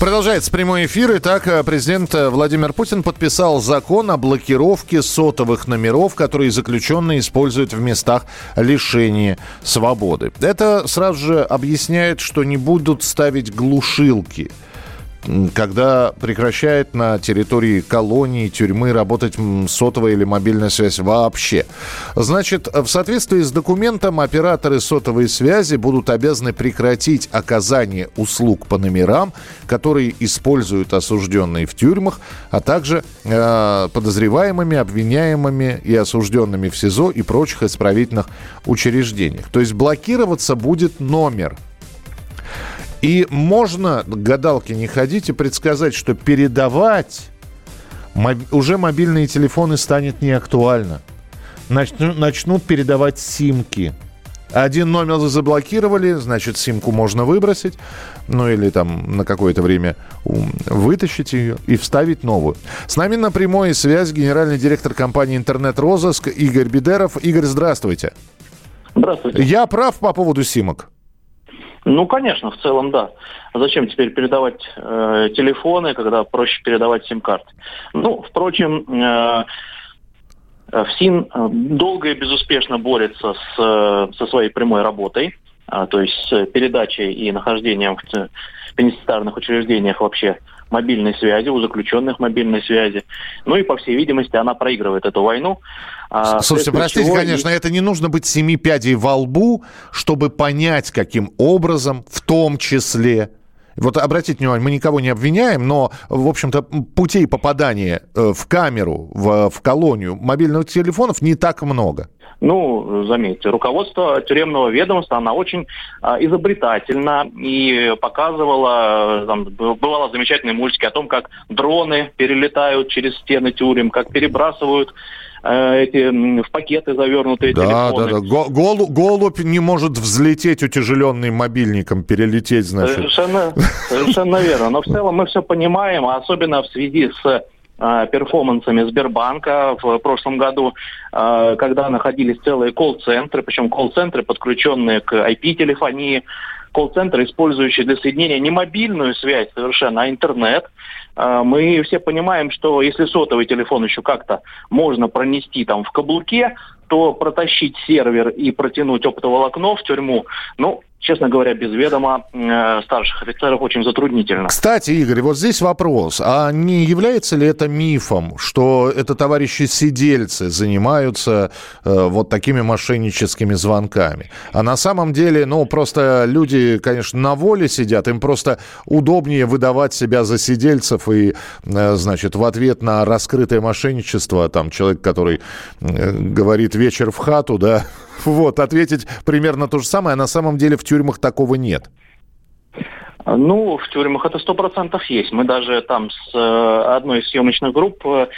Продолжается прямой эфир. Итак, э, президент э, Владимир Путин подписал закон о блокировке сотовых номеров, которые заключенные используют в местах лишения свободы. Это сразу же объясняет, что не будут ставить глушилки – когда прекращает на территории колонии, тюрьмы работать сотовая или мобильная связь вообще. Значит, в соответствии с документом операторы сотовой связи будут обязаны прекратить оказание услуг по номерам, которые используют осужденные в тюрьмах, а также э, подозреваемыми, обвиняемыми и осужденными в СИЗО и прочих исправительных учреждениях. То есть блокироваться будет номер – и можно, гадалки не ходить и предсказать, что передавать уже мобильные телефоны станет не актуально. Начнут, начнут передавать симки. Один номер заблокировали, значит, симку можно выбросить, ну или там на какое-то время вытащить ее и вставить новую. С нами на прямой связь генеральный директор компании «Интернет-розыск» Игорь Бедеров. Игорь, здравствуйте. Здравствуйте. Я прав по поводу симок? Ну, конечно, в целом, да. Зачем теперь передавать э, телефоны, когда проще передавать сим-карты? Ну, впрочем, э, ФСИН э, долго и безуспешно борется с, э, со своей прямой работой, а, то есть с передачей и нахождением в пенитенциарных учреждениях вообще мобильной связи, у заключенных мобильной связи. Ну и, по всей видимости, она проигрывает эту войну. А, Слушайте, простите, конечно, и... это не нужно быть семи пядей во лбу, чтобы понять, каким образом, в том числе, вот обратите внимание, мы никого не обвиняем, но, в общем-то, путей попадания э, в камеру, в, в колонию мобильных телефонов не так много. Ну, заметьте, руководство тюремного ведомства, она очень а, изобретательна и показывала, там, бывало замечательные мультики о том, как дроны перелетают через стены тюрем, как перебрасывают э, эти в пакеты завернутые да, телефоны. Да, да, Гол, голубь не может взлететь утяжеленным мобильником, перелететь, значит. Совершенно, совершенно верно. Но в целом мы все понимаем, особенно в связи с Э, перформансами Сбербанка в прошлом году, э, когда находились целые колл-центры, причем колл-центры, подключенные к IP-телефонии, колл-центры, использующие для соединения не мобильную связь совершенно, а интернет. Э, мы все понимаем, что если сотовый телефон еще как-то можно пронести там в каблуке, то протащить сервер и протянуть оптоволокно в тюрьму, ну, честно говоря, без ведома э, старших офицеров очень затруднительно. Кстати, Игорь, вот здесь вопрос. А не является ли это мифом, что это товарищи сидельцы занимаются э, вот такими мошенническими звонками? А на самом деле, ну, просто люди, конечно, на воле сидят, им просто удобнее выдавать себя за сидельцев и, э, значит, в ответ на раскрытое мошенничество, там, человек, который э, говорит вечер в хату, да, вот, ответить примерно то же самое, а на самом деле в тюрьмах такого нет. Ну, в тюрьмах это сто процентов есть. Мы даже там с э, одной из съемочных групп э,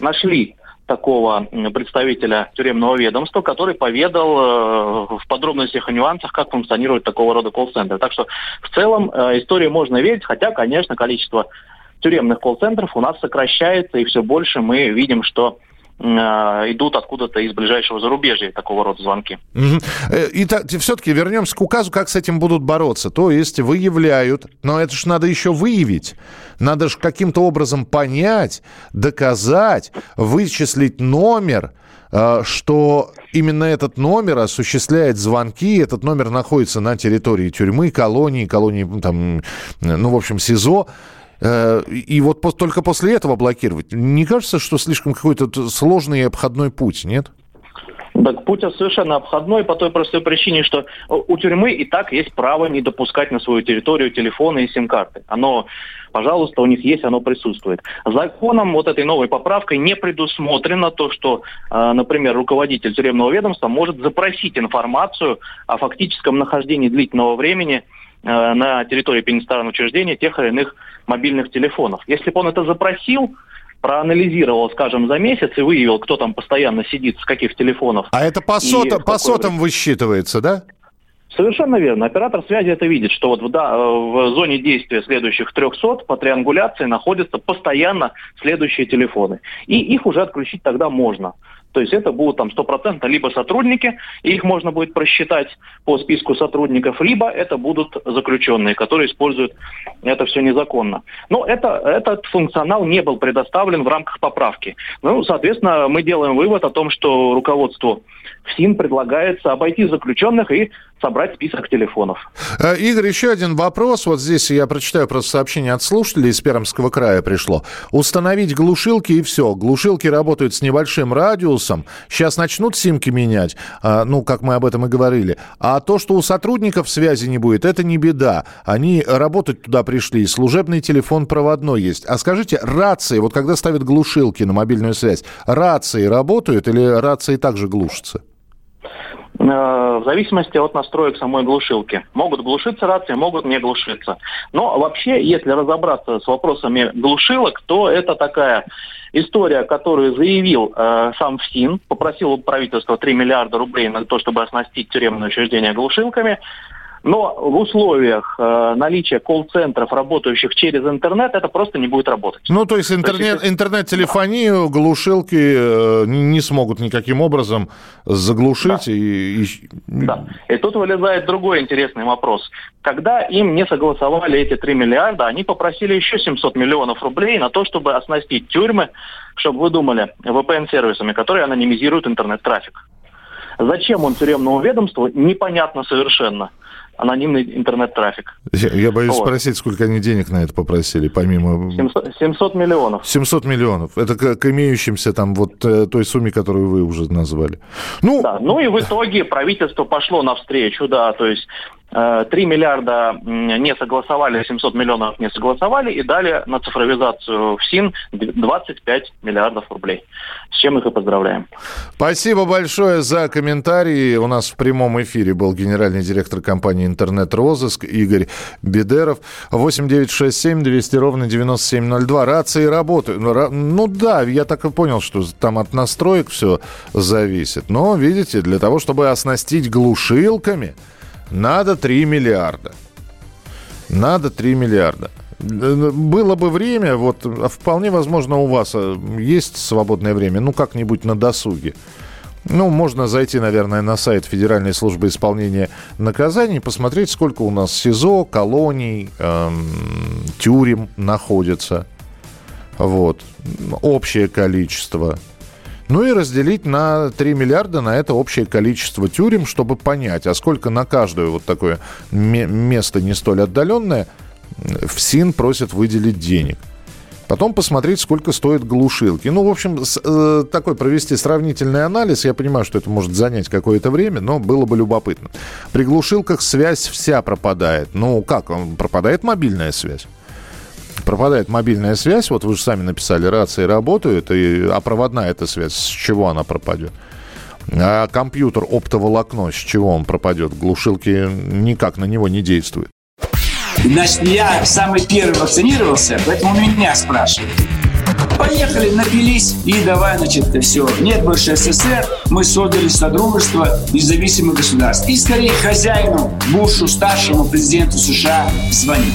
нашли такого представителя тюремного ведомства, который поведал э, в подробностях и нюансах, как функционирует такого рода колл-центр. Так что в целом истории можно верить, хотя, конечно, количество тюремных колл-центров у нас сокращается, и все больше мы видим, что идут откуда-то из ближайшего зарубежья такого рода звонки. Э, и все-таки вернемся к указу, как с этим будут бороться. То есть выявляют, но это же надо еще выявить. Надо же каким-то образом понять, доказать, вычислить номер, э, что именно этот номер осуществляет звонки, этот номер находится на территории тюрьмы, колонии, колонии, там, ну, в общем, СИЗО. Э, и вот только после этого блокировать. Не кажется, что слишком какой-то сложный и обходной путь, нет? Так путь совершенно обходной по той простой причине, что у тюрьмы и так есть право не допускать на свою территорию телефоны и сим-карты. Оно, пожалуйста, у них есть, оно присутствует. Законом вот этой новой поправкой не предусмотрено то, что, э, например, руководитель тюремного ведомства может запросить информацию о фактическом нахождении длительного времени Э, на территории пенитенциарного учреждения тех или иных мобильных телефонов. Если бы он это запросил, проанализировал, скажем, за месяц и выявил, кто там постоянно сидит, с каких телефонов. А это по, сота, по сотам время. высчитывается, да? Совершенно верно. Оператор связи это видит, что вот в, да, в зоне действия следующих 300 по триангуляции находятся постоянно следующие телефоны. И их уже отключить тогда можно. То есть это будут там стопроцентно либо сотрудники, их можно будет просчитать по списку сотрудников, либо это будут заключенные, которые используют это все незаконно. Но это, этот функционал не был предоставлен в рамках поправки. Ну, соответственно, мы делаем вывод о том, что руководству ФСИН предлагается обойти заключенных и собрать список телефонов. Э, Игорь, еще один вопрос. Вот здесь я прочитаю просто сообщение от слушателей из Пермского края пришло. Установить глушилки и все. Глушилки работают с небольшим радиусом. Сейчас начнут симки менять, а, ну, как мы об этом и говорили. А то, что у сотрудников связи не будет, это не беда. Они работать туда пришли. Служебный телефон проводной есть. А скажите, рации, вот когда ставят глушилки на мобильную связь, рации работают или рации также глушатся? Э, в зависимости от настроек самой глушилки. Могут глушиться рации, могут не глушиться. Но вообще, если разобраться с вопросами глушилок, то это такая история, которую заявил э, сам ФСИН, попросил у правительства 3 миллиарда рублей на то, чтобы оснастить тюремное учреждение глушилками. Но в условиях э, наличия колл-центров, работающих через интернет, это просто не будет работать. Ну, то есть интернет, то есть, интернет-телефонию, да. глушилки э, не смогут никаким образом заглушить. Да. И, и... да. И тут вылезает другой интересный вопрос. Когда им не согласовали эти 3 миллиарда, они попросили еще 700 миллионов рублей на то, чтобы оснастить тюрьмы, чтобы вы думали, VPN-сервисами, которые анонимизируют интернет-трафик. Зачем он тюремному ведомству, непонятно совершенно анонимный интернет-трафик. Я, я боюсь вот. спросить, сколько они денег на это попросили, помимо... 700, 700 миллионов. 700 миллионов. Это к, к имеющимся там вот э, той сумме, которую вы уже назвали. Ну... Да, ну и в итоге правительство пошло навстречу, да, то есть 3 э, миллиарда не согласовали, 700 миллионов не согласовали и дали на цифровизацию в СИН 25 миллиардов рублей. С чем их и поздравляем. Спасибо большое за комментарии. У нас в прямом эфире был генеральный директор компании «Интернет-розыск» Игорь Бедеров. 8 9 6 7 200 ровно 9702. Рации работают. Ну, ну да, я так и понял, что там от настроек все зависит. Но, видите, для того, чтобы оснастить глушилками – надо 3 миллиарда. Надо 3 миллиарда. Было бы время, вот вполне возможно у вас э, есть свободное время, ну как-нибудь на досуге. Ну, можно зайти, наверное, на сайт Федеральной службы исполнения наказаний, посмотреть, сколько у нас СИЗО, колоний, эм, тюрем находится. Вот. Общее количество. Ну и разделить на 3 миллиарда на это общее количество тюрем, чтобы понять, а сколько на каждое вот такое место не столь отдаленное ФСИН просит выделить денег. Потом посмотреть, сколько стоят глушилки. Ну, в общем, с, э, такой провести сравнительный анализ. Я понимаю, что это может занять какое-то время, но было бы любопытно. При глушилках связь вся пропадает. Ну, как? Пропадает мобильная связь пропадает мобильная связь, вот вы же сами написали, рации работают, и, а проводная эта связь, с чего она пропадет? А компьютер, оптоволокно, с чего он пропадет? Глушилки никак на него не действуют. Значит, я самый первый вакцинировался, поэтому меня спрашивают. Поехали, напились и давай, значит, все. Нет больше СССР, мы создали Содружество независимых государств. И скорее хозяину Бушу, старшему президенту США, звонить.